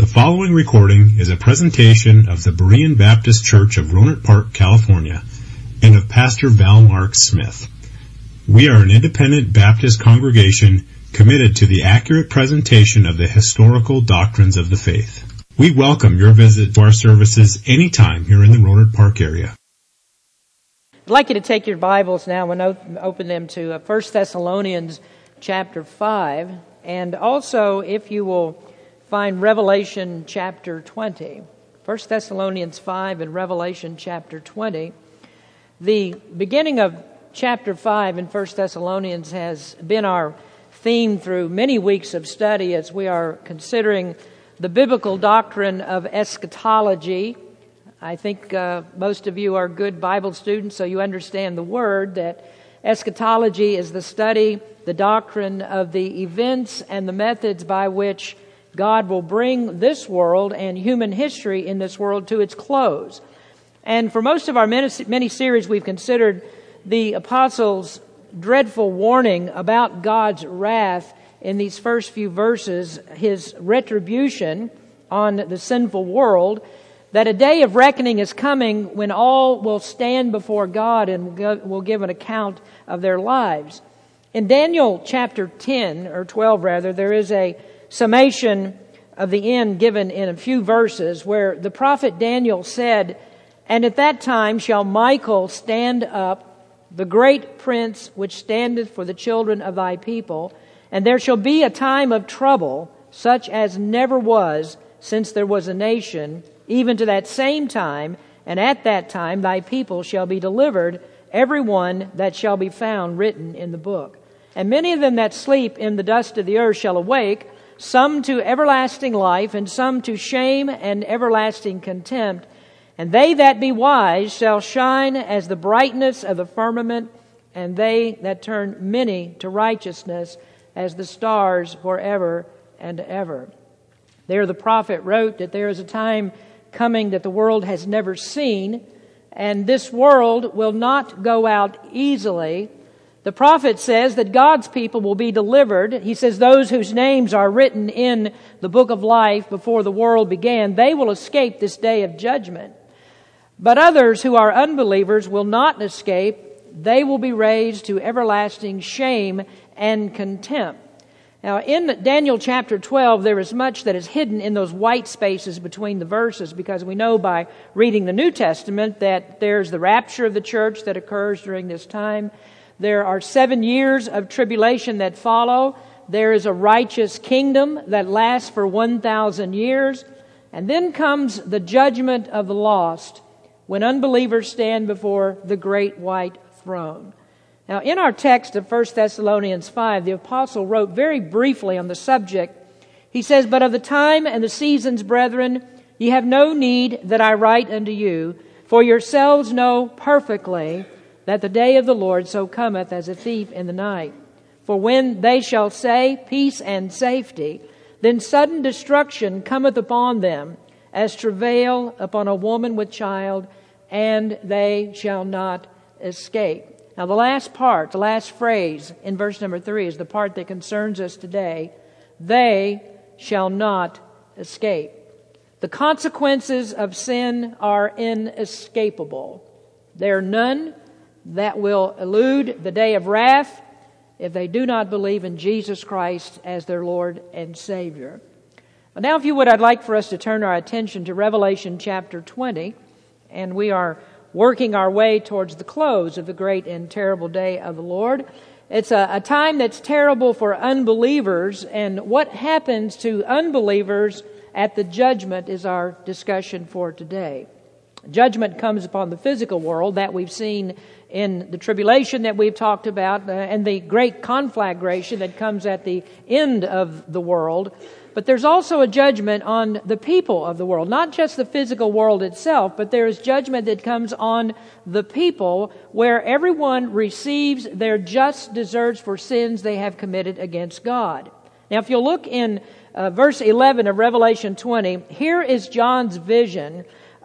The following recording is a presentation of the Berean Baptist Church of Rohnert Park, California, and of Pastor Val Mark Smith. We are an independent Baptist congregation committed to the accurate presentation of the historical doctrines of the faith. We welcome your visit to our services anytime here in the Rohnert Park area. I'd like you to take your Bibles now and open them to 1 uh, Thessalonians chapter 5. And also, if you will find Revelation chapter 20. 1 Thessalonians 5 and Revelation chapter 20. The beginning of chapter 5 in 1 Thessalonians has been our theme through many weeks of study as we are considering the biblical doctrine of eschatology. I think uh, most of you are good Bible students, so you understand the word that eschatology is the study, the doctrine of the events and the methods by which God will bring this world and human history in this world to its close. And for most of our many, series, we've considered the apostles' dreadful warning about God's wrath in these first few verses, his retribution on the sinful world, that a day of reckoning is coming when all will stand before God and will give an account of their lives. In Daniel chapter 10, or 12 rather, there is a summation of the end given in a few verses where the prophet Daniel said, And at that time shall Michael stand up, the great prince which standeth for the children of thy people, and there shall be a time of trouble such as never was since there was a nation, even to that same time, and at that time thy people shall be delivered, every one that shall be found written in the book. And many of them that sleep in the dust of the earth shall awake, some to everlasting life, and some to shame and everlasting contempt. And they that be wise shall shine as the brightness of the firmament, and they that turn many to righteousness as the stars forever and ever. There the prophet wrote that there is a time coming that the world has never seen, and this world will not go out easily the prophet says that God's people will be delivered. He says those whose names are written in the book of life before the world began, they will escape this day of judgment. But others who are unbelievers will not escape. They will be raised to everlasting shame and contempt. Now, in Daniel chapter 12, there is much that is hidden in those white spaces between the verses because we know by reading the New Testament that there's the rapture of the church that occurs during this time. There are seven years of tribulation that follow. There is a righteous kingdom that lasts for 1,000 years. And then comes the judgment of the lost when unbelievers stand before the great white throne. Now, in our text of 1 Thessalonians 5, the apostle wrote very briefly on the subject. He says, But of the time and the seasons, brethren, ye have no need that I write unto you, for yourselves know perfectly that the day of the Lord so cometh as a thief in the night. For when they shall say, Peace and safety, then sudden destruction cometh upon them, as travail upon a woman with child, and they shall not escape. Now, the last part, the last phrase in verse number three is the part that concerns us today. They shall not escape. The consequences of sin are inescapable. There are none that will elude the day of wrath if they do not believe in Jesus Christ as their Lord and Savior. But now, if you would, I'd like for us to turn our attention to Revelation chapter 20, and we are working our way towards the close of the great and terrible day of the Lord. It's a, a time that's terrible for unbelievers, and what happens to unbelievers at the judgment is our discussion for today. Judgment comes upon the physical world that we've seen in the tribulation that we've talked about uh, and the great conflagration that comes at the end of the world. But there's also a judgment on the people of the world, not just the physical world itself, but there is judgment that comes on the people where everyone receives their just deserts for sins they have committed against God. Now, if you'll look in uh, verse 11 of Revelation 20, here is John's vision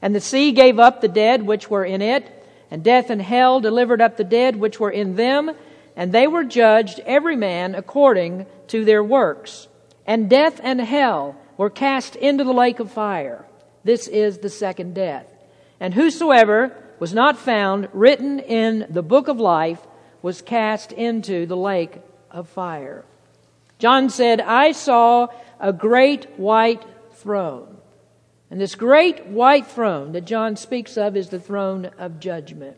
And the sea gave up the dead which were in it, and death and hell delivered up the dead which were in them, and they were judged every man according to their works. And death and hell were cast into the lake of fire. This is the second death. And whosoever was not found written in the book of life was cast into the lake of fire. John said, I saw a great white throne. And this great white throne that John speaks of is the throne of judgment.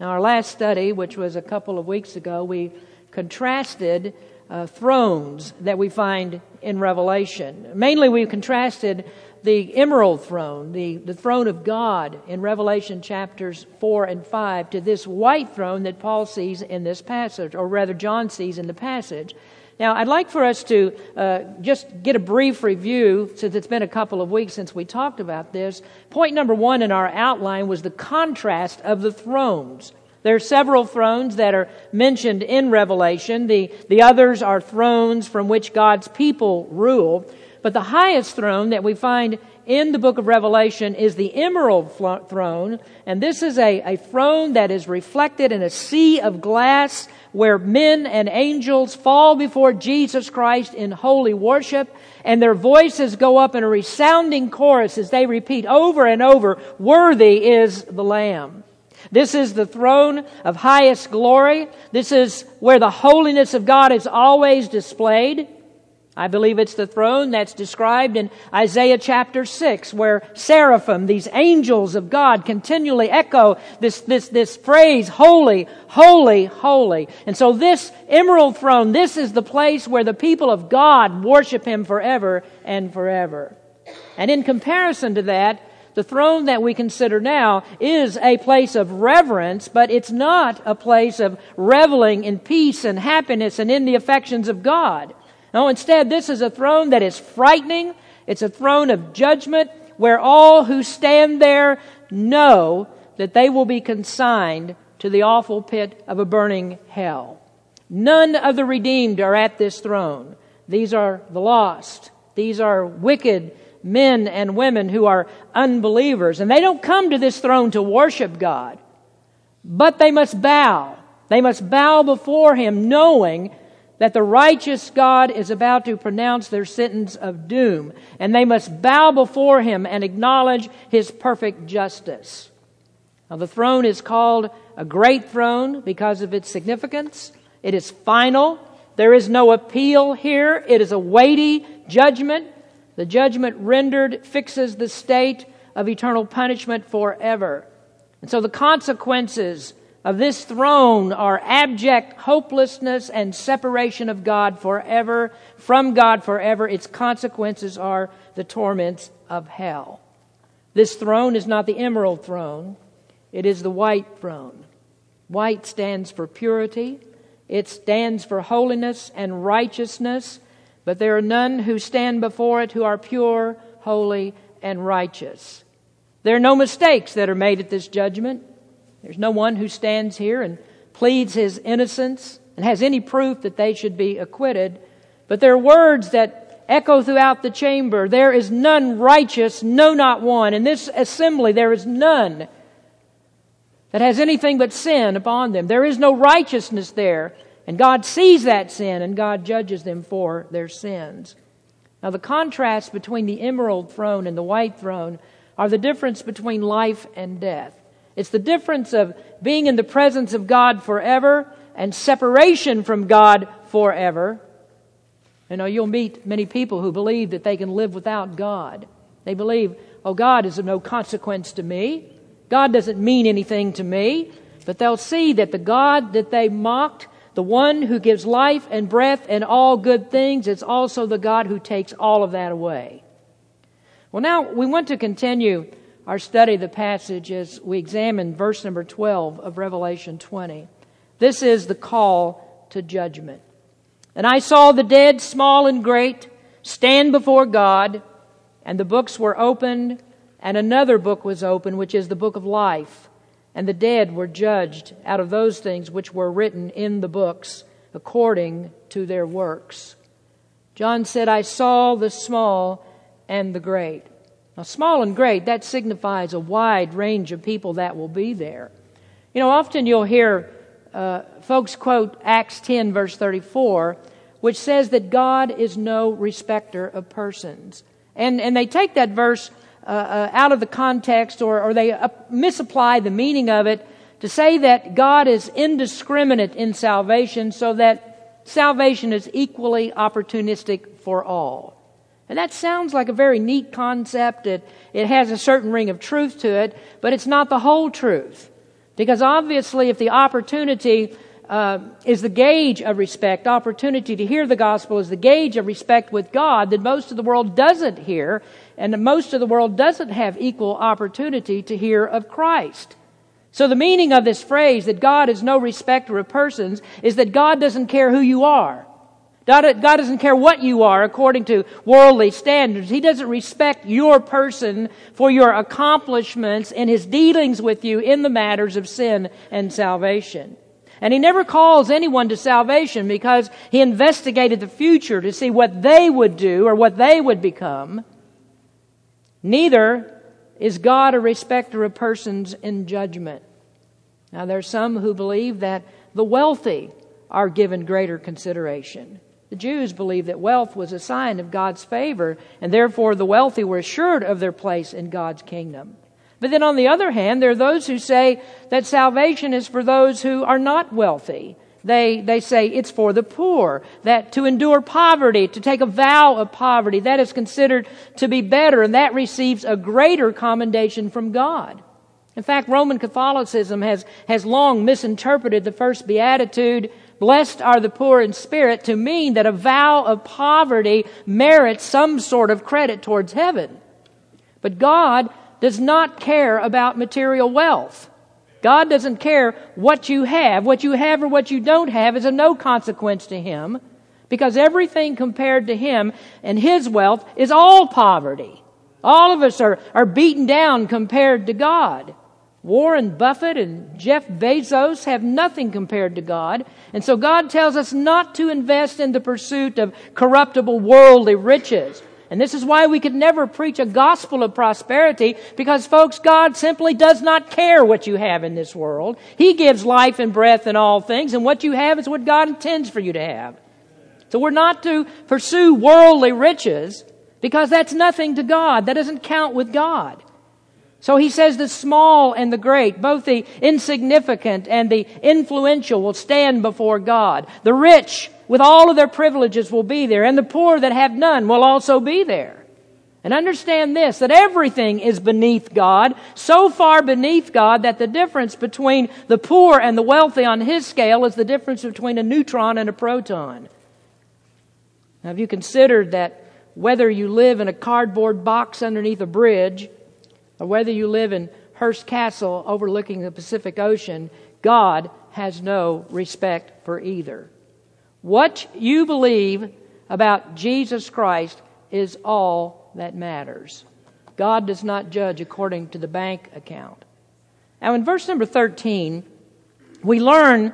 Now, our last study, which was a couple of weeks ago, we contrasted uh, thrones that we find in Revelation. Mainly, we contrasted the emerald throne, the, the throne of God in Revelation chapters 4 and 5, to this white throne that Paul sees in this passage, or rather, John sees in the passage. Now, I'd like for us to uh, just get a brief review, since it's been a couple of weeks since we talked about this. Point number one in our outline was the contrast of the thrones. There are several thrones that are mentioned in Revelation. The, the others are thrones from which God's people rule. But the highest throne that we find in the book of Revelation is the emerald throne. And this is a, a throne that is reflected in a sea of glass where men and angels fall before Jesus Christ in holy worship and their voices go up in a resounding chorus as they repeat over and over, worthy is the Lamb. This is the throne of highest glory. This is where the holiness of God is always displayed. I believe it's the throne that's described in Isaiah chapter 6, where seraphim, these angels of God, continually echo this, this, this phrase, holy, holy, holy. And so this emerald throne, this is the place where the people of God worship Him forever and forever. And in comparison to that, the throne that we consider now is a place of reverence, but it's not a place of reveling in peace and happiness and in the affections of God. No, instead, this is a throne that is frightening. It's a throne of judgment where all who stand there know that they will be consigned to the awful pit of a burning hell. None of the redeemed are at this throne. These are the lost. These are wicked men and women who are unbelievers. And they don't come to this throne to worship God, but they must bow. They must bow before Him knowing that the righteous God is about to pronounce their sentence of doom, and they must bow before him and acknowledge his perfect justice. Now, the throne is called a great throne because of its significance. It is final. There is no appeal here. It is a weighty judgment. The judgment rendered fixes the state of eternal punishment forever. And so the consequences of this throne are abject hopelessness and separation of God forever, from God forever. Its consequences are the torments of hell. This throne is not the emerald throne, it is the white throne. White stands for purity, it stands for holiness and righteousness, but there are none who stand before it who are pure, holy, and righteous. There are no mistakes that are made at this judgment. There's no one who stands here and pleads his innocence and has any proof that they should be acquitted. But there are words that echo throughout the chamber. There is none righteous, no, not one. In this assembly, there is none that has anything but sin upon them. There is no righteousness there. And God sees that sin and God judges them for their sins. Now, the contrast between the emerald throne and the white throne are the difference between life and death. It's the difference of being in the presence of God forever and separation from God forever. You know, you'll meet many people who believe that they can live without God. They believe, oh, God is of no consequence to me. God doesn't mean anything to me. But they'll see that the God that they mocked, the one who gives life and breath and all good things, is also the God who takes all of that away. Well, now we want to continue our study of the passage as we examine verse number 12 of Revelation 20. This is the call to judgment. And I saw the dead, small and great, stand before God, And the books were opened, and another book was opened, which is the book of life. And the dead were judged out of those things which were written in the books according to their works. John said, I saw the small and the great. Now, small and great, that signifies a wide range of people that will be there. You know, often you'll hear uh, folks quote Acts 10, verse 34, which says that God is no respecter of persons. And, and they take that verse uh, uh, out of the context or, or they uh, misapply the meaning of it to say that God is indiscriminate in salvation so that salvation is equally opportunistic for all. And that sounds like a very neat concept. It, it has a certain ring of truth to it, but it's not the whole truth. Because obviously, if the opportunity uh, is the gauge of respect, opportunity to hear the gospel is the gauge of respect with God, then most of the world doesn't hear, and most of the world doesn't have equal opportunity to hear of Christ. So the meaning of this phrase that God is no respecter of persons is that God doesn't care who you are. God, doesn't care what you are according to worldly standards. He doesn't respect your person for your accomplishments and His dealings with you in the matters of sin and salvation. And He never calls anyone to salvation because He investigated the future to see what they would do or what they would become. Neither is God a respecter of persons in judgment. Now, there are some who believe that the wealthy are given greater consideration. The Jews believed that wealth was a sign of God's favor, and therefore the wealthy were assured of their place in God's kingdom. But then on the other hand, there are those who say that salvation is for those who are not wealthy. They, they say it's for the poor, that to endure poverty, to take a vow of poverty, that is considered to be better, and that receives a greater commendation from God. In fact, Roman Catholicism has, has long misinterpreted the first beatitude Blessed are the poor in spirit to mean that a vow of poverty merits some sort of credit towards heaven. But God does not care about material wealth. God doesn't care what you have. What you have or what you don't have is of no consequence to Him because everything compared to Him and His wealth is all poverty. All of us are, are beaten down compared to God. Warren Buffett and Jeff Bezos have nothing compared to God. And so God tells us not to invest in the pursuit of corruptible worldly riches. And this is why we could never preach a gospel of prosperity because folks, God simply does not care what you have in this world. He gives life and breath and all things, and what you have is what God intends for you to have. So we're not to pursue worldly riches because that's nothing to God. That doesn't count with God. So he says the small and the great, both the insignificant and the influential will stand before God. The rich with all of their privileges will be there and the poor that have none will also be there. And understand this, that everything is beneath God, so far beneath God that the difference between the poor and the wealthy on his scale is the difference between a neutron and a proton. Now, have you considered that whether you live in a cardboard box underneath a bridge or whether you live in Hearst Castle overlooking the Pacific Ocean, God has no respect for either. What you believe about Jesus Christ is all that matters. God does not judge according to the bank account. Now, in verse number 13, we learn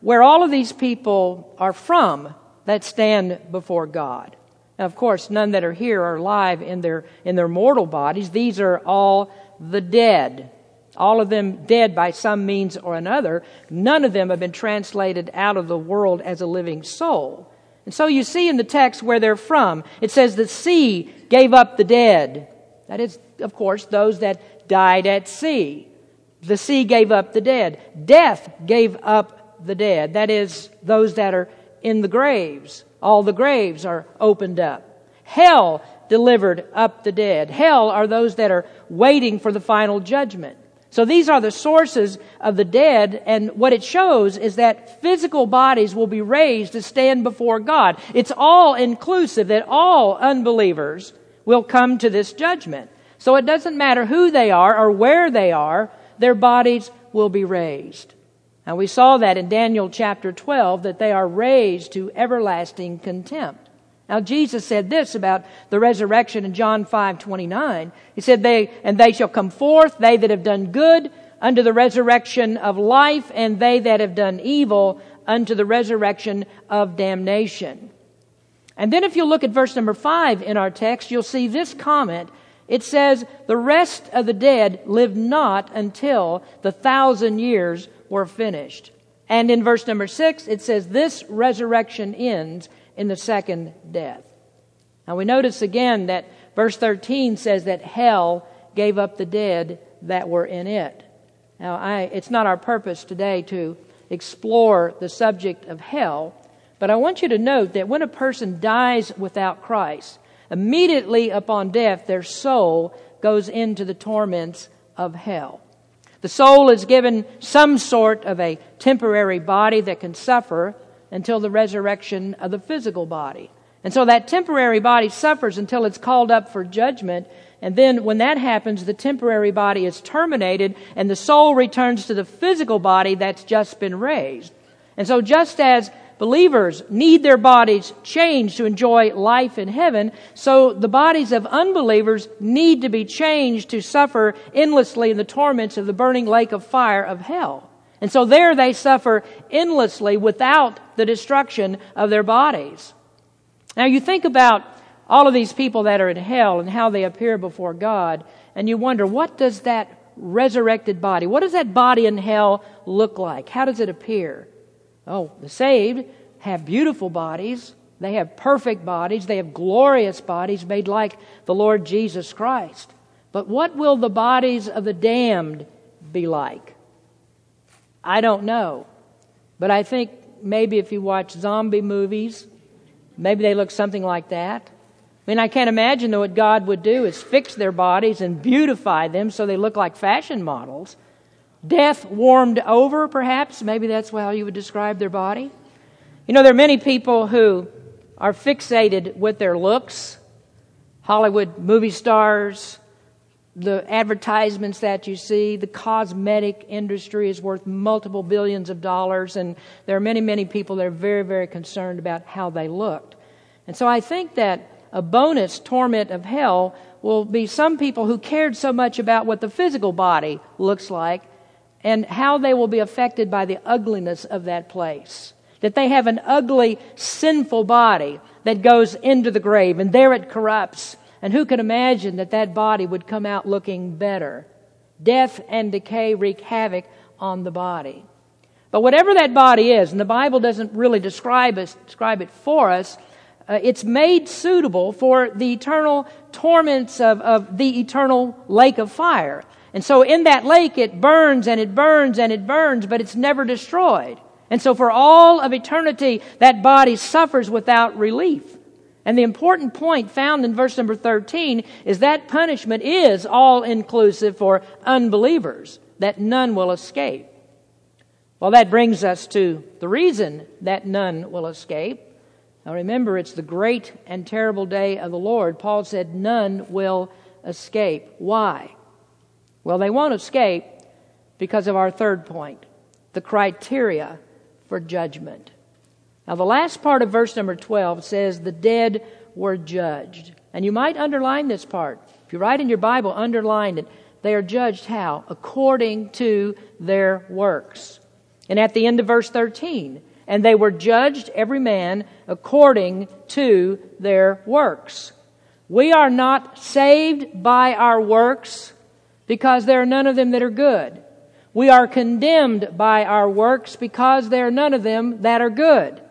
where all of these people are from that stand before God. Now, of course, none that are here are alive in their, in their mortal bodies. These are all the dead. All of them dead by some means or another. None of them have been translated out of the world as a living soul. And so you see in the text where they're from, it says the sea gave up the dead. That is, of course, those that died at sea. The sea gave up the dead. Death gave up the dead. That is, those that are in the graves. All the graves are opened up. Hell delivered up the dead. Hell are those that are waiting for the final judgment. So these are the sources of the dead, and what it shows is that physical bodies will be raised to stand before God. It's all inclusive that all unbelievers will come to this judgment. So it doesn't matter who they are or where they are, their bodies will be raised. Now we saw that in Daniel chapter 12 that they are raised to everlasting contempt. Now Jesus said this about the resurrection in John 5, 29. He said, they, and they shall come forth, they that have done good, unto the resurrection of life, and they that have done evil, unto the resurrection of damnation. And then if you look at verse number 5 in our text, you'll see this comment. It says, the rest of the dead lived not until the thousand years were finished. And in verse number 6, it says, this resurrection ends in the second death. Now we notice again that verse 13 says that hell gave up the dead that were in it. Now, I, it's not our purpose today to explore the subject of hell, but I want you to note that when a person dies without Christ, immediately upon death, their soul goes into the torments of hell. The soul is given some sort of a temporary body that can suffer until the resurrection of the physical body. And so that temporary body suffers until it's called up for judgment. And then when that happens, the temporary body is terminated and the soul returns to the physical body that's just been raised. And so just as believers need their bodies changed to enjoy life in heaven, so the bodies of unbelievers need to be changed to suffer endlessly in the torments of the burning lake of fire of hell. And so there they suffer endlessly without the destruction of their bodies. Now you think about all of these people that are in hell and how they appear before God, and you wonder, what does that resurrected body, what does that body in hell look like? How does it appear? Oh, the saved have beautiful bodies. They have perfect bodies. They have glorious bodies made like the Lord Jesus Christ. But what will the bodies of the damned be like? I don't know. But I think maybe if you watch zombie movies, maybe they look something like that. I mean, I can't imagine that what God would do is fix their bodies and beautify them so they look like fashion models. Death warmed over, perhaps. Maybe that's how you would describe their body. You know, there are many people who are fixated with their looks. Hollywood movie stars, the advertisements that you see, the cosmetic industry is worth multiple billions of dollars, and there are many, many people that are very, very concerned about how they looked. And so I think that a bonus torment of hell will be some people who cared so much about what the physical body looks like and how they will be affected by the ugliness of that place. That they have an ugly, sinful body that goes into the grave, and there it corrupts and who can imagine that that body would come out looking better? Death and decay wreak havoc on the body. But whatever that body is, and the Bible doesn't really describe, us, describe it for us, uh, it's made suitable for the eternal torments of, of the eternal lake of fire. And so in that lake, it burns and it burns and it burns, but it's never destroyed. And so for all of eternity, that body suffers without relief. And the important point found in verse number 13 is that punishment is all inclusive for unbelievers, that none will escape. Well, that brings us to the reason that none will escape. Now remember, it's the great and terrible day of the Lord. Paul said, None will escape. Why? Well, they won't escape because of our third point the criteria for judgment. Now, the last part of verse number 12 says, The dead were judged. And you might underline this part. If you write in your Bible, underline it. They are judged how? According to their works. And at the end of verse 13, and they were judged every man according to their works. We are not saved by our works because there are none of them that are good. We are condemned by our works because there are none of them that are good.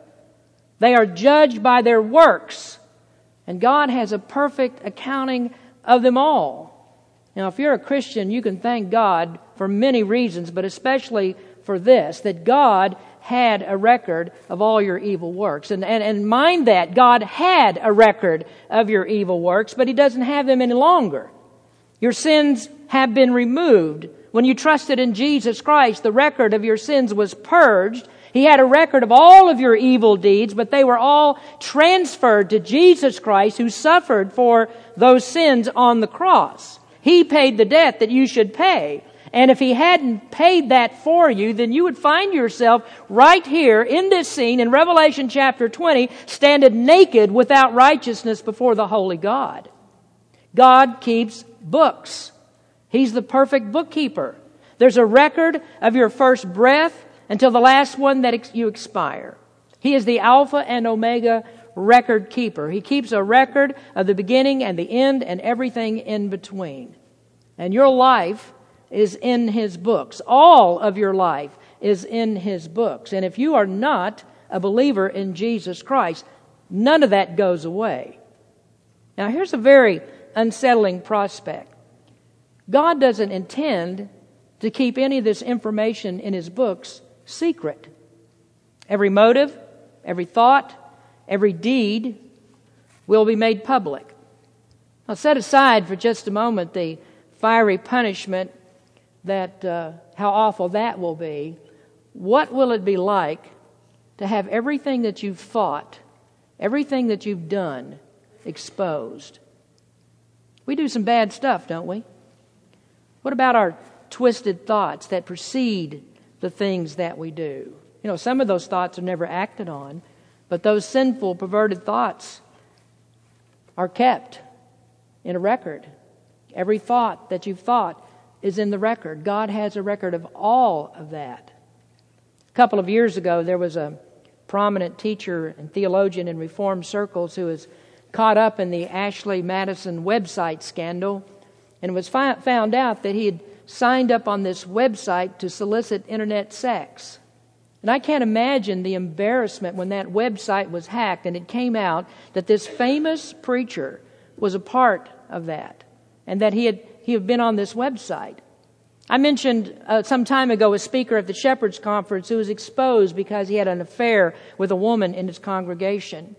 They are judged by their works. And God has a perfect accounting of them all. Now, if you're a Christian, you can thank God for many reasons, but especially for this that God had a record of all your evil works. And, and, and mind that, God had a record of your evil works, but He doesn't have them any longer. Your sins have been removed. When you trusted in Jesus Christ, the record of your sins was purged he had a record of all of your evil deeds, but they were all transferred to Jesus Christ who suffered for those sins on the cross. He paid the debt that you should pay. And if he hadn't paid that for you, then you would find yourself right here in this scene in Revelation chapter 20, standing naked without righteousness before the holy God. God keeps books. He's the perfect bookkeeper. There's a record of your first breath until the last one that you expire. He is the Alpha and Omega record keeper. He keeps a record of the beginning and the end and everything in between. And your life is in His books. All of your life is in His books. And if you are not a believer in Jesus Christ, none of that goes away. Now, here's a very unsettling prospect God doesn't intend to keep any of this information in His books secret. Every motive, every thought, every deed will be made public. I'll set aside for just a moment the fiery punishment that uh, how awful that will be. What will it be like to have everything that you've thought, everything that you've done, exposed? We do some bad stuff, don't we? What about our twisted thoughts that precede the things that we do? You know, some of those thoughts are never acted on, but those sinful, perverted thoughts are kept in a record. Every thought that you've thought is in the record. God has a record of all of that. A couple of years ago, there was a prominent teacher and theologian in Reformed circles who was caught up in the Ashley Madison website scandal and it was fi- found out that he had signed up on this website to solicit internet sex. And I can't imagine the embarrassment when that website was hacked and it came out that this famous preacher was a part of that and that he had, he had been on this website. I mentioned uh, some time ago a speaker at the Shepherds Conference who was exposed because he had an affair with a woman in his congregation.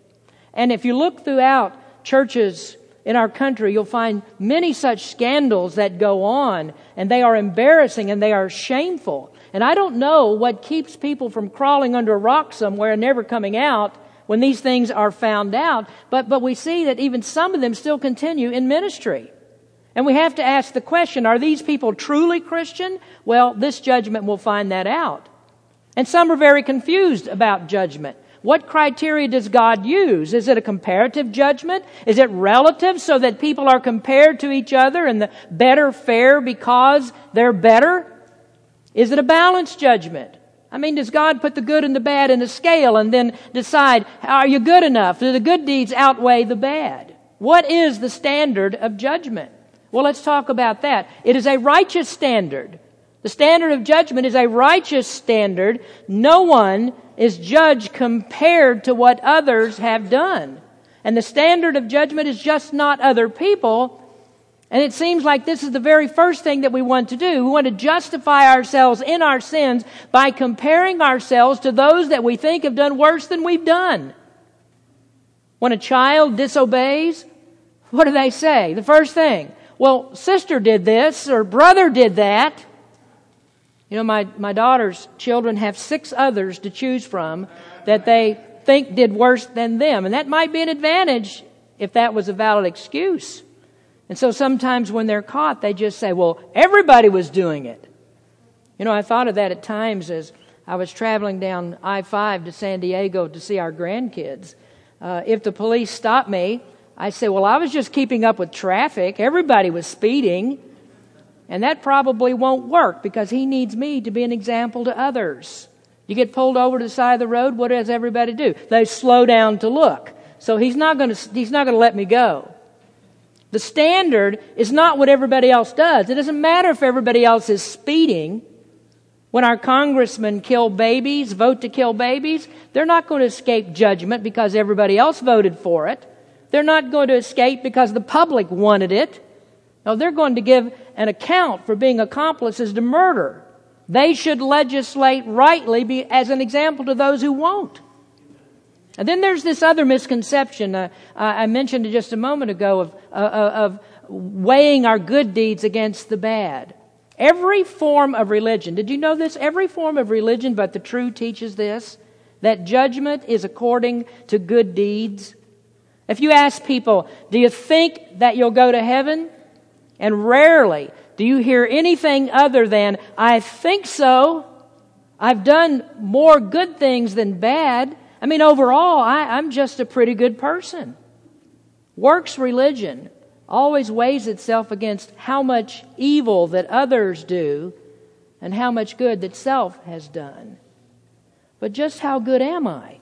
And if you look throughout churches in our country, you'll find many such scandals that go on, and they are embarrassing and they are shameful. And I don't know what keeps people from crawling under a rock somewhere and never coming out when these things are found out, but, but we see that even some of them still continue in ministry. And we have to ask the question, are these people truly Christian? Well, this judgment will find that out. And some are very confused about judgment. What criteria does God use? Is it a comparative judgment? Is it relative so that people are compared to each other and the better fare because they're better? Is it a balanced judgment? I mean, does God put the good and the bad in a scale and then decide, are you good enough? Do the good deeds outweigh the bad? What is the standard of judgment? Well, let's talk about that. It is a righteous standard. The standard of judgment is a righteous standard. No one is judged compared to what others have done. And the standard of judgment is just not other people. And it seems like this is the very first thing that we want to do. We want to justify ourselves in our sins by comparing ourselves to those that we think have done worse than we've done. When a child disobeys, what do they say? The first thing, well, sister did this or brother did that. You know, my, my daughter's children have six others to choose from that they think did worse than them. And that might be an advantage if that was a valid excuse. And so sometimes when they're caught, they just say, well, everybody was doing it. You know, I thought of that at times as I was traveling down I 5 to San Diego to see our grandkids. Uh, if the police stopped me, I say, well, I was just keeping up with traffic. Everybody was speeding. And that probably won't work because he needs me to be an example to others. You get pulled over to the side of the road, what does everybody do? They slow down to look. So he's not going to, he's not going to let me go. The standard is not what everybody else does. It doesn't matter if everybody else is speeding. When our congressmen kill babies, vote to kill babies, they're not going to escape judgment because everybody else voted for it. They're not going to escape because the public wanted it. No, they're going to give an account for being accomplices to murder. They should legislate rightly be, as an example to those who won't. And then there's this other misconception uh, I mentioned just a moment ago of, uh, uh, of weighing our good deeds against the bad. Every form of religion, did you know this? Every form of religion but the true teaches this that judgment is according to good deeds. If you ask people, do you think that you'll go to heaven? And rarely do you hear anything other than, I think so? I've done more good things than bad. I mean, overall, I, am just a pretty good person. Works religion always weighs itself against how much evil that others do and how much good that self has done. But just how good am I?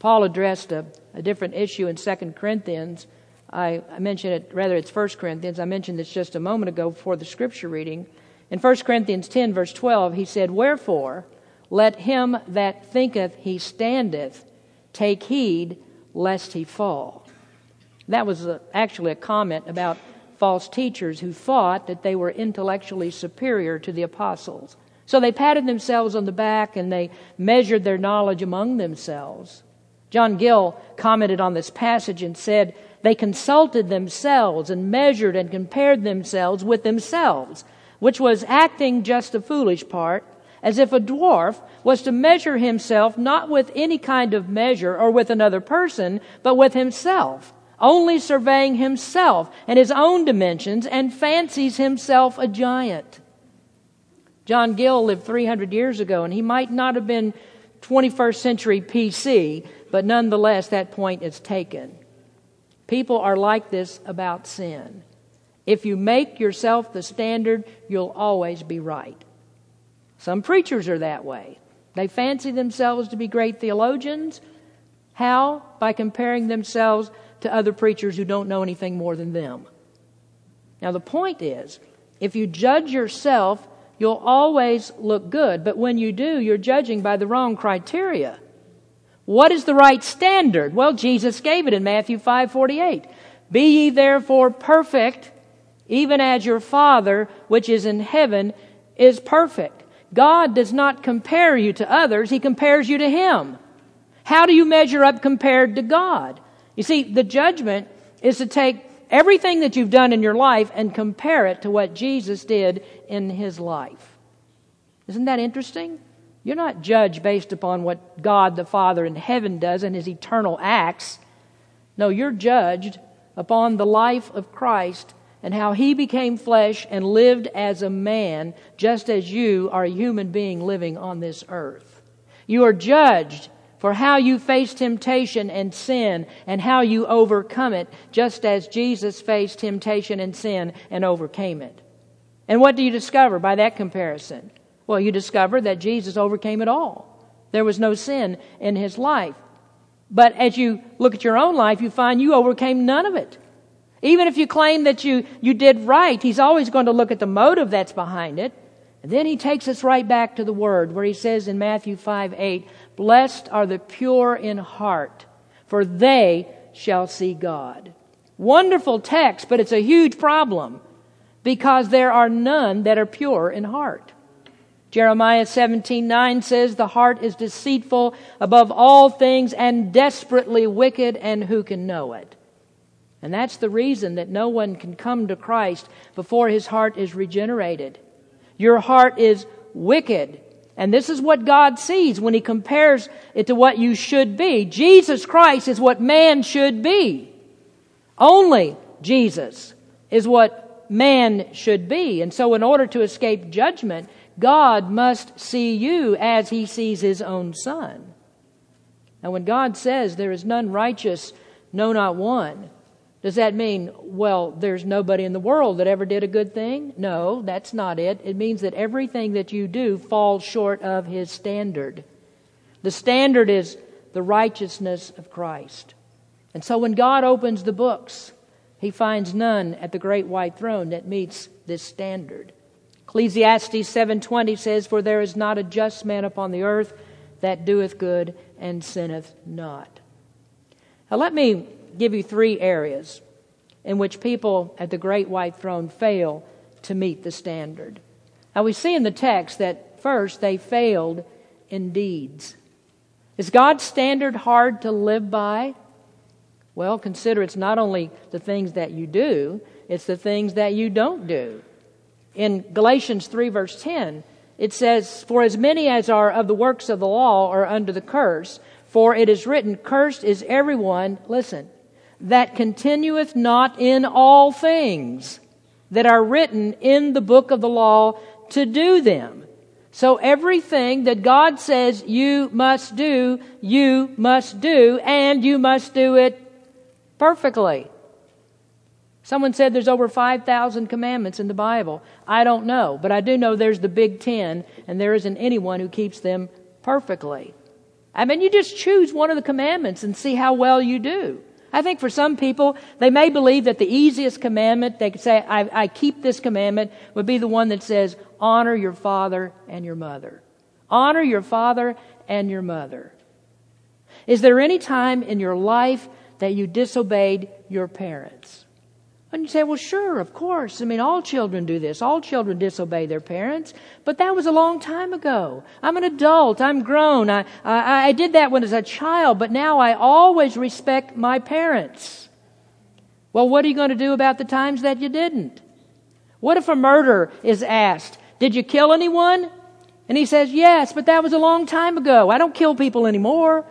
Paul addressed a, a different issue in 2 Corinthians. I, I mentioned it, rather, it's 1 Corinthians. I mentioned this just a moment ago before the scripture reading. In 1 Corinthians 10, verse 12, he said, Wherefore, let him that thinketh he standeth take heed lest he fall. That was a, actually a comment about false teachers who thought that they were intellectually superior to the apostles. So they patted themselves on the back and they measured their knowledge among themselves. John Gill commented on this passage and said, They consulted themselves and measured and compared themselves with themselves, which was acting just the foolish part, as if a dwarf was to measure himself not with any kind of measure or with another person, but with himself only surveying himself and his own dimensions and fancies himself a giant. John Gill lived 300 years ago, and he might not have been 21st century PC, but nonetheless, that point is taken. People are like this about sin. If you make yourself the standard, you'll always be right. Some preachers are that way. They fancy themselves to be great theologians. How? By comparing themselves to other preachers who don't know anything more than them. Now, the point is, if you judge yourself, you'll always look good, but when you do, you're judging by the wrong criteria. What is the right standard? Well, Jesus gave it in Matthew 5:48. Be ye therefore perfect, even as your Father which is in heaven is perfect. God does not compare you to others, he compares you to him. How do you measure up compared to God? You see, the judgment is to take everything that you've done in your life and compare it to what Jesus did in his life. Isn't that interesting? You're not judged based upon what God the Father in heaven does in his eternal acts. No, you're judged upon the life of Christ and how he became flesh and lived as a man, just as you are a human being living on this earth. You are judged for how you face temptation and sin and how you overcome it, just as Jesus faced temptation and sin and overcame it. And what do you discover by that comparison? Well, you discover that Jesus overcame it all. There was no sin in his life. But as you look at your own life, you find you overcame none of it. Even if you claim that you, you did right, he's always going to look at the motive that's behind it. And then he takes us right back to the Word, where he says in Matthew 5 8, Blessed are the pure in heart, for they shall see God. Wonderful text, but it's a huge problem because there are none that are pure in heart. Jeremiah 17:9 says the heart is deceitful above all things and desperately wicked and who can know it? And that's the reason that no one can come to Christ before his heart is regenerated. Your heart is wicked. And this is what God sees when He compares it to what you should be. Jesus Christ is what man should be. Only Jesus is what man should be. And so, in order to escape judgment, God must see you as He sees His own Son. And when God says, There is none righteous, no, not one, does that mean, well, there's nobody in the world that ever did a good thing? No, that's not it. It means that everything that you do falls short of His standard. The standard is the righteousness of Christ. And so when God opens the books, He finds none at the great white throne that meets this standard. Ecclesiastes 7:20 says, "For there is not a just man upon the earth that doeth good and sinneth not." Now let me give you three areas in which people at the great white throne fail to meet the standard. Now, we see in the text that first they failed in deeds. Is God's standard hard to live by? Well, consider it's not only the things that you do, it's the things that you don't do. In Galatians 3, verse 10, it says, For as many as are of the works of the law are under the curse, for it is written, Cursed is everyone, listen, that continueth not in all things. that are written in the book of the law to do them. So everything that God says you must do, you must do, and you must do it perfectly. Someone said there's over 5,000 commandments in the Bible. I don't know, but I do know there's the big ten, and there isn't anyone who keeps them perfectly. I mean, you just choose one of the commandments and see how well you do. I think for some people, they may believe that the easiest commandment, they could say, I, I keep this commandment, would be the one that says, honor your father and your mother. Honor your father and your mother. Is there any time in your life that you disobeyed your parents? And you say, well, sure, of course. I mean, all children do this. All children disobey their parents. But that was a long time ago. I'm an adult. I'm grown. I, I, I did that when I was a child, but now I always respect my parents. Well, what are you going to do about the times that you didn't? What if a murder is asked? Did you kill anyone? And he says, yes, but that was a long time ago. I don't kill people anymore.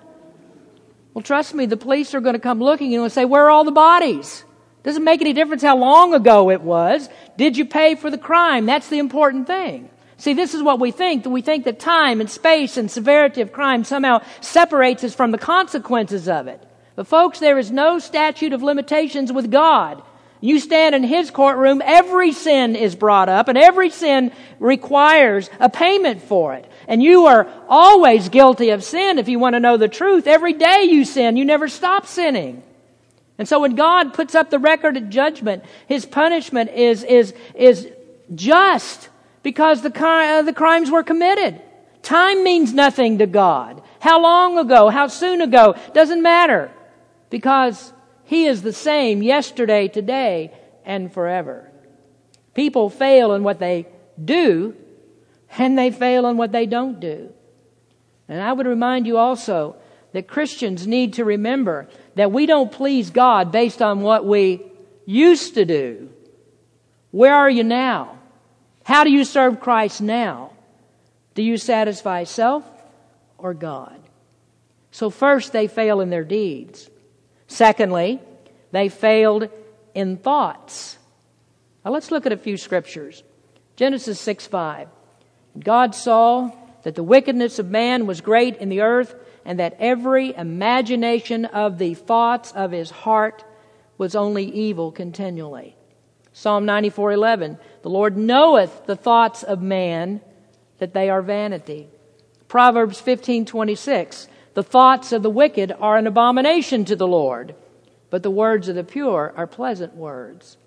Well, trust me, the police are going to come looking and say, where are all the bodies? Doesn't make any difference how long ago it was. Did you pay for the crime? That's the important thing. See, this is what we think. We think that time and space and severity of crime somehow separates us from the consequences of it. But folks, there is no statute of limitations with God. You stand in His courtroom, every sin is brought up, and every sin requires a payment for it. And you are always guilty of sin if you want to know the truth. Every day you sin, you never stop sinning. And so when God puts up the record of judgment, his punishment is, is, is just because the, uh, the crimes were committed. Time means nothing to God. How long ago, how soon ago, doesn't matter because he is the same yesterday, today, and forever. People fail in what they do, and they fail in what they don't do. And I would remind you also that Christians need to remember that we don't please God based on what we used to do. Where are you now? How do you serve Christ now? Do you satisfy self or God? So, first, they fail in their deeds. Secondly, they failed in thoughts. Now, let's look at a few scriptures. Genesis 6 5. God saw that the wickedness of man was great in the earth and that every imagination of the thoughts of his heart was only evil continually. Psalm 94:11 The Lord knoweth the thoughts of man that they are vanity. Proverbs 15:26 The thoughts of the wicked are an abomination to the Lord, but the words of the pure are pleasant words.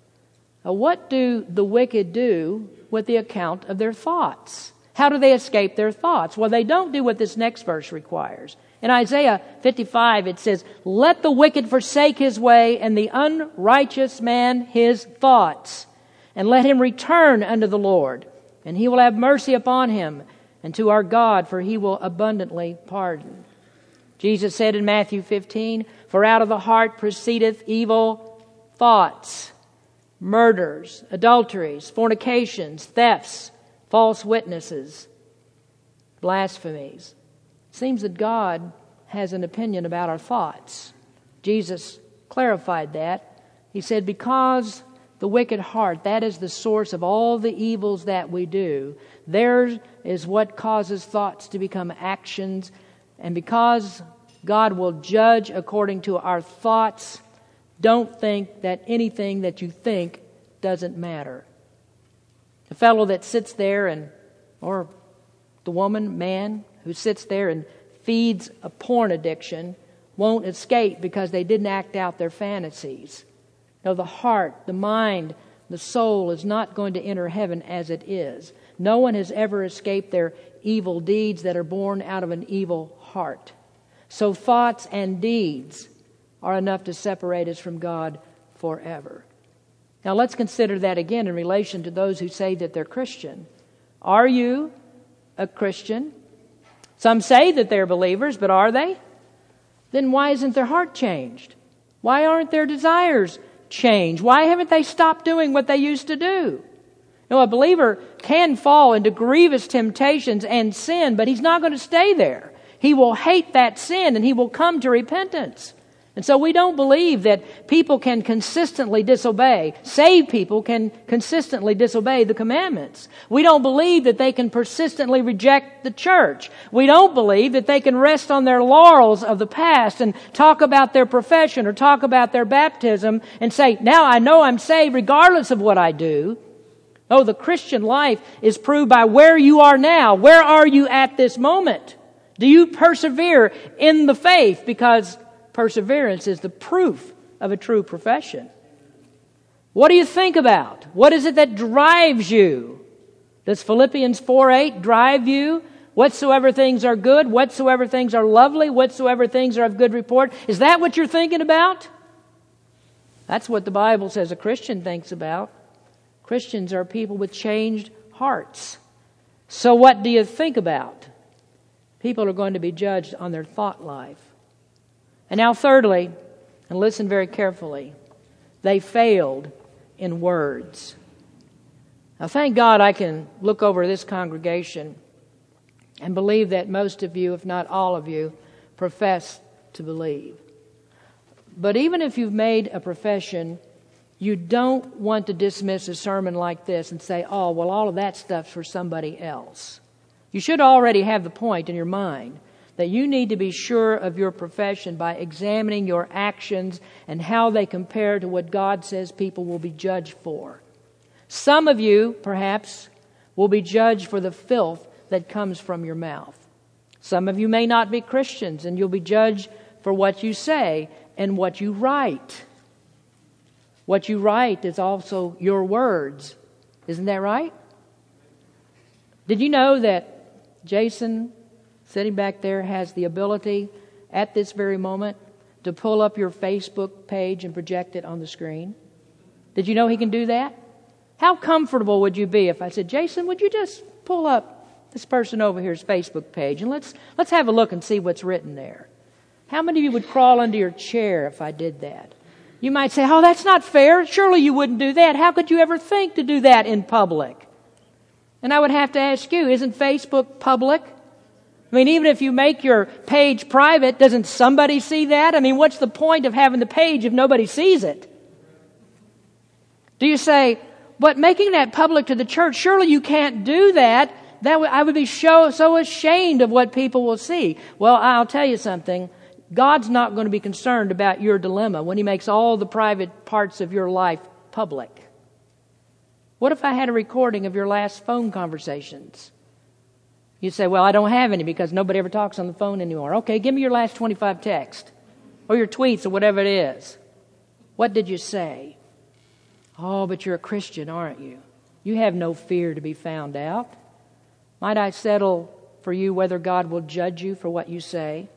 Now, what do the wicked do with the account of their thoughts? How do they escape their thoughts? Well, they don't do what this next verse requires. In Isaiah 55, it says, Let the wicked forsake his way, and the unrighteous man his thoughts, and let him return unto the Lord, and he will have mercy upon him, and to our God, for he will abundantly pardon. Jesus said in Matthew 15, For out of the heart proceedeth evil thoughts, murders, adulteries, fornications, thefts, false witnesses, blasphemies. Seems that God has an opinion about our thoughts. Jesus clarified that. He said, Because the wicked heart, that is the source of all the evils that we do, there is what causes thoughts to become actions. And because God will judge according to our thoughts, don't think that anything that you think doesn't matter. The fellow that sits there and, or the woman, man, who sits there and feeds a porn addiction won't escape because they didn't act out their fantasies. No, the heart, the mind, the soul is not going to enter heaven as it is. No one has ever escaped their evil deeds that are born out of an evil heart. So thoughts and deeds are enough to separate us from God forever. Now let's consider that again in relation to those who say that they're Christian. Are you a Christian? Some say that they're believers, but are they? Then why isn't their heart changed? Why aren't their desires changed? Why haven't they stopped doing what they used to do? You know, a believer can fall into grievous temptations and sin, but he's not going to stay there. He will hate that sin and he will come to repentance. And so we don't believe that people can consistently disobey. Saved people can consistently disobey the commandments. We don't believe that they can persistently reject the church. We don't believe that they can rest on their laurels of the past and talk about their profession or talk about their baptism and say, now I know I'm saved regardless of what I do. Oh, the Christian life is proved by where you are now. Where are you at this moment? Do you persevere in the faith? Because Perseverance is the proof of a true profession. What do you think about? What is it that drives you? Does Philippians 4 8 drive you? Whatsoever things are good, whatsoever things are lovely, whatsoever things are of good report. Is that what you're thinking about? That's what the Bible says a Christian thinks about. Christians are people with changed hearts. So, what do you think about? People are going to be judged on their thought life. And now, thirdly, and listen very carefully, they failed in words. Now, thank God I can look over this congregation and believe that most of you, if not all of you, profess to believe. But even if you've made a profession, you don't want to dismiss a sermon like this and say, oh, well, all of that stuff's for somebody else. You should already have the point in your mind that you need to be sure of your profession by examining your actions and how they compare to what God says people will be judged for. Some of you, perhaps, will be judged for the filth that comes from your mouth. Some of you may not be Christians, and you'll be judged for what you say and what you write. What you write is also your words. Isn't that right? Did you know that Jason sitting back there has the ability at this very moment to pull up your Facebook page and project it on the screen? Did you know he can do that? How comfortable would you be if I said, Jason, would you just pull up this person over here's Facebook page and let's let's have a look and see what's written there? How many of you would crawl under your chair if I did that? You might say, Oh, that's not fair. Surely you wouldn't do that. How could you ever think to do that in public? And I would have to ask you, isn't Facebook public? I mean, even if you make your page private, doesn't somebody see that? I mean, what's the point of having the page if nobody sees it? Do you say, but making that public to the church, surely you can't do that. That I would be so, so ashamed of what people will see. Well, I'll tell you something. God's not going to be concerned about your dilemma when He makes all the private parts of your life public. What if I had a recording of your last phone conversations? You say, Well, I don't have any because nobody ever talks on the phone anymore. Okay, give me your last 25 texts or your tweets or whatever it is. What did you say? Oh, but you're a Christian, aren't you? You have no fear to be found out. Might I settle for you whether God will judge you for what you say?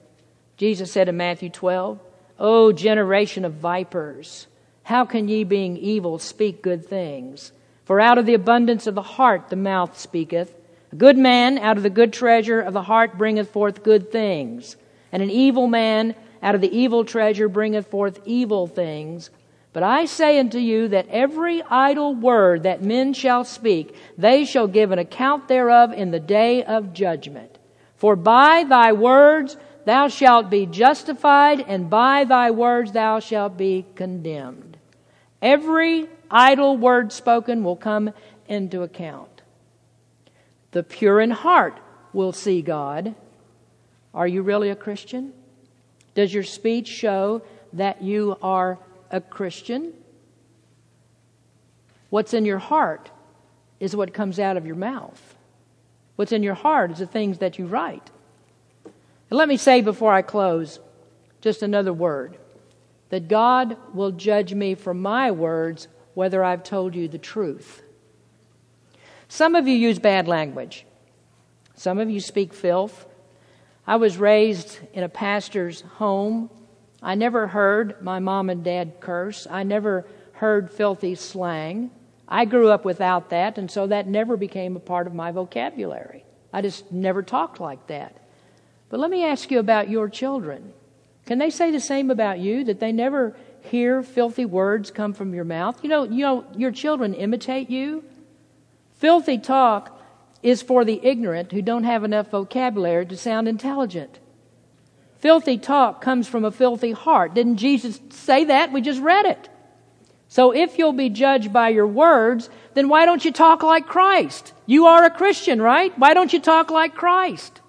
Jesus said in Matthew 12, O generation of vipers, how can ye, being evil, speak good things? For out of the abundance of the heart the mouth speaketh. A good man out of the good treasure of the heart bringeth forth good things, and an evil man out of the evil treasure bringeth forth evil things. But I say unto you that every idle word that men shall speak, they shall give an account thereof in the day of judgment. For by thy words thou shalt be justified, and by thy words thou shalt be condemned. Every idle word spoken will come into account. The pure in heart will see God. Are you really a Christian? Does your speech show that you are a Christian? What's in your heart is what comes out of your mouth. What's in your heart is the things that you write. And let me say before I close just another word that God will judge me for my words whether I've told you the truth. Some of you use bad language. Some of you speak filth. I was raised in a pastor's home. I never heard my mom and dad curse. I never heard filthy slang. I grew up without that, and so that never became a part of my vocabulary. I just never talked like that. But let me ask you about your children. Can they say the same about you that they never hear filthy words come from your mouth? You know, you know your children imitate you. Filthy talk is for the ignorant who don't have enough vocabulary to sound intelligent. Filthy talk comes from a filthy heart. Didn't Jesus say that? We just read it. So if you'll be judged by your words, then why don't you talk like Christ? You are a Christian, right? Why don't you talk like Christ?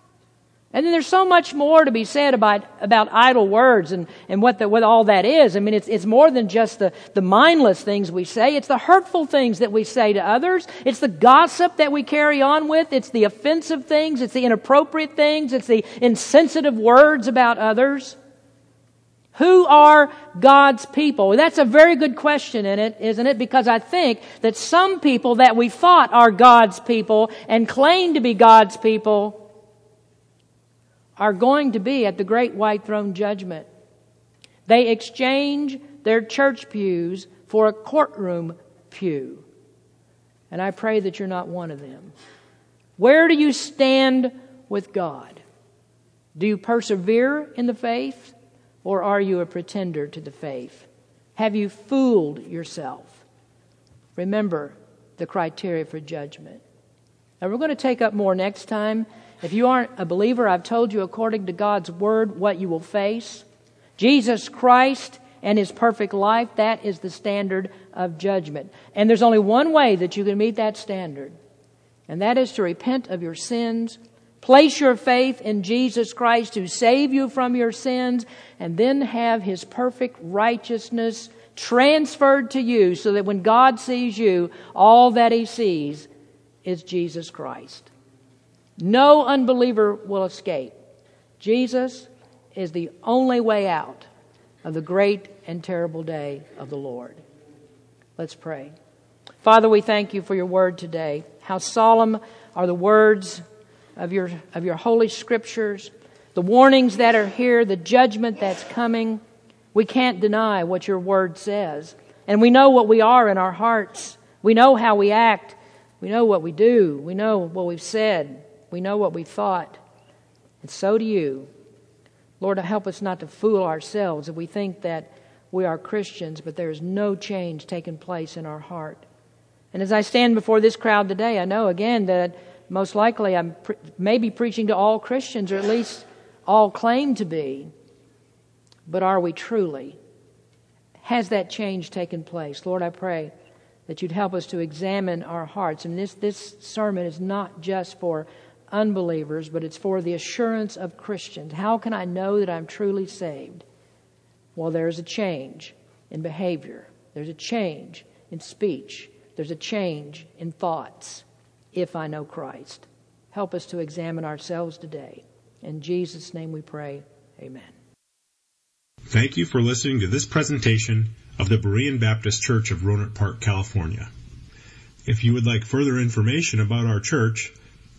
And then there's so much more to be said about, about idle words and, and what, the, what all that is. I mean, it's, it's more than just the, the mindless things we say. It's the hurtful things that we say to others. It's the gossip that we carry on with. It's the offensive things. It's the inappropriate things. It's the insensitive words about others. Who are God's people? That's a very good question in it, isn't it? Because I think that some people that we thought are God's people and claim to be God's people are going to be at the great white throne judgment. They exchange their church pews for a courtroom pew. And I pray that you're not one of them. Where do you stand with God? Do you persevere in the faith or are you a pretender to the faith? Have you fooled yourself? Remember the criteria for judgment. Now, we're going to take up more next time. If you aren't a believer, I've told you according to God's word what you will face. Jesus Christ and his perfect life, that is the standard of judgment. And there's only one way that you can meet that standard, and that is to repent of your sins, place your faith in Jesus Christ to save you from your sins, and then have his perfect righteousness transferred to you so that when God sees you, all that he sees is Jesus Christ. No unbeliever will escape. Jesus is the only way out of the great and terrible day of the Lord. Let's pray. Father, we thank you for your word today. How solemn are the words of your, of your holy scriptures, the warnings that are here, the judgment that's coming. We can't deny what your word says. And we know what we are in our hearts. We know how we act. We know what we do. We know what we've said. We know what we thought. And so do you. Lord, help us not to fool ourselves if we think that we are Christians, but there is no change taking place in our heart. And as I stand before this crowd today, I know again that most likely I'm pre- maybe preaching to all Christians, or at least all claim to be. But are we truly? Has that change taken place? Lord, I pray that you'd help us to examine our hearts. And this, this sermon is not just for unbelievers, but it's for the assurance of Christians. How can I know that I'm truly saved? Well, there's a change in behavior, there's a change in speech, there's a change in thoughts if I know Christ. Help us to examine ourselves today. In Jesus' name we pray. Amen. Thank you for listening to this presentation of the Berean Baptist Church of Rohnert Park, California. If you would like further information about our church,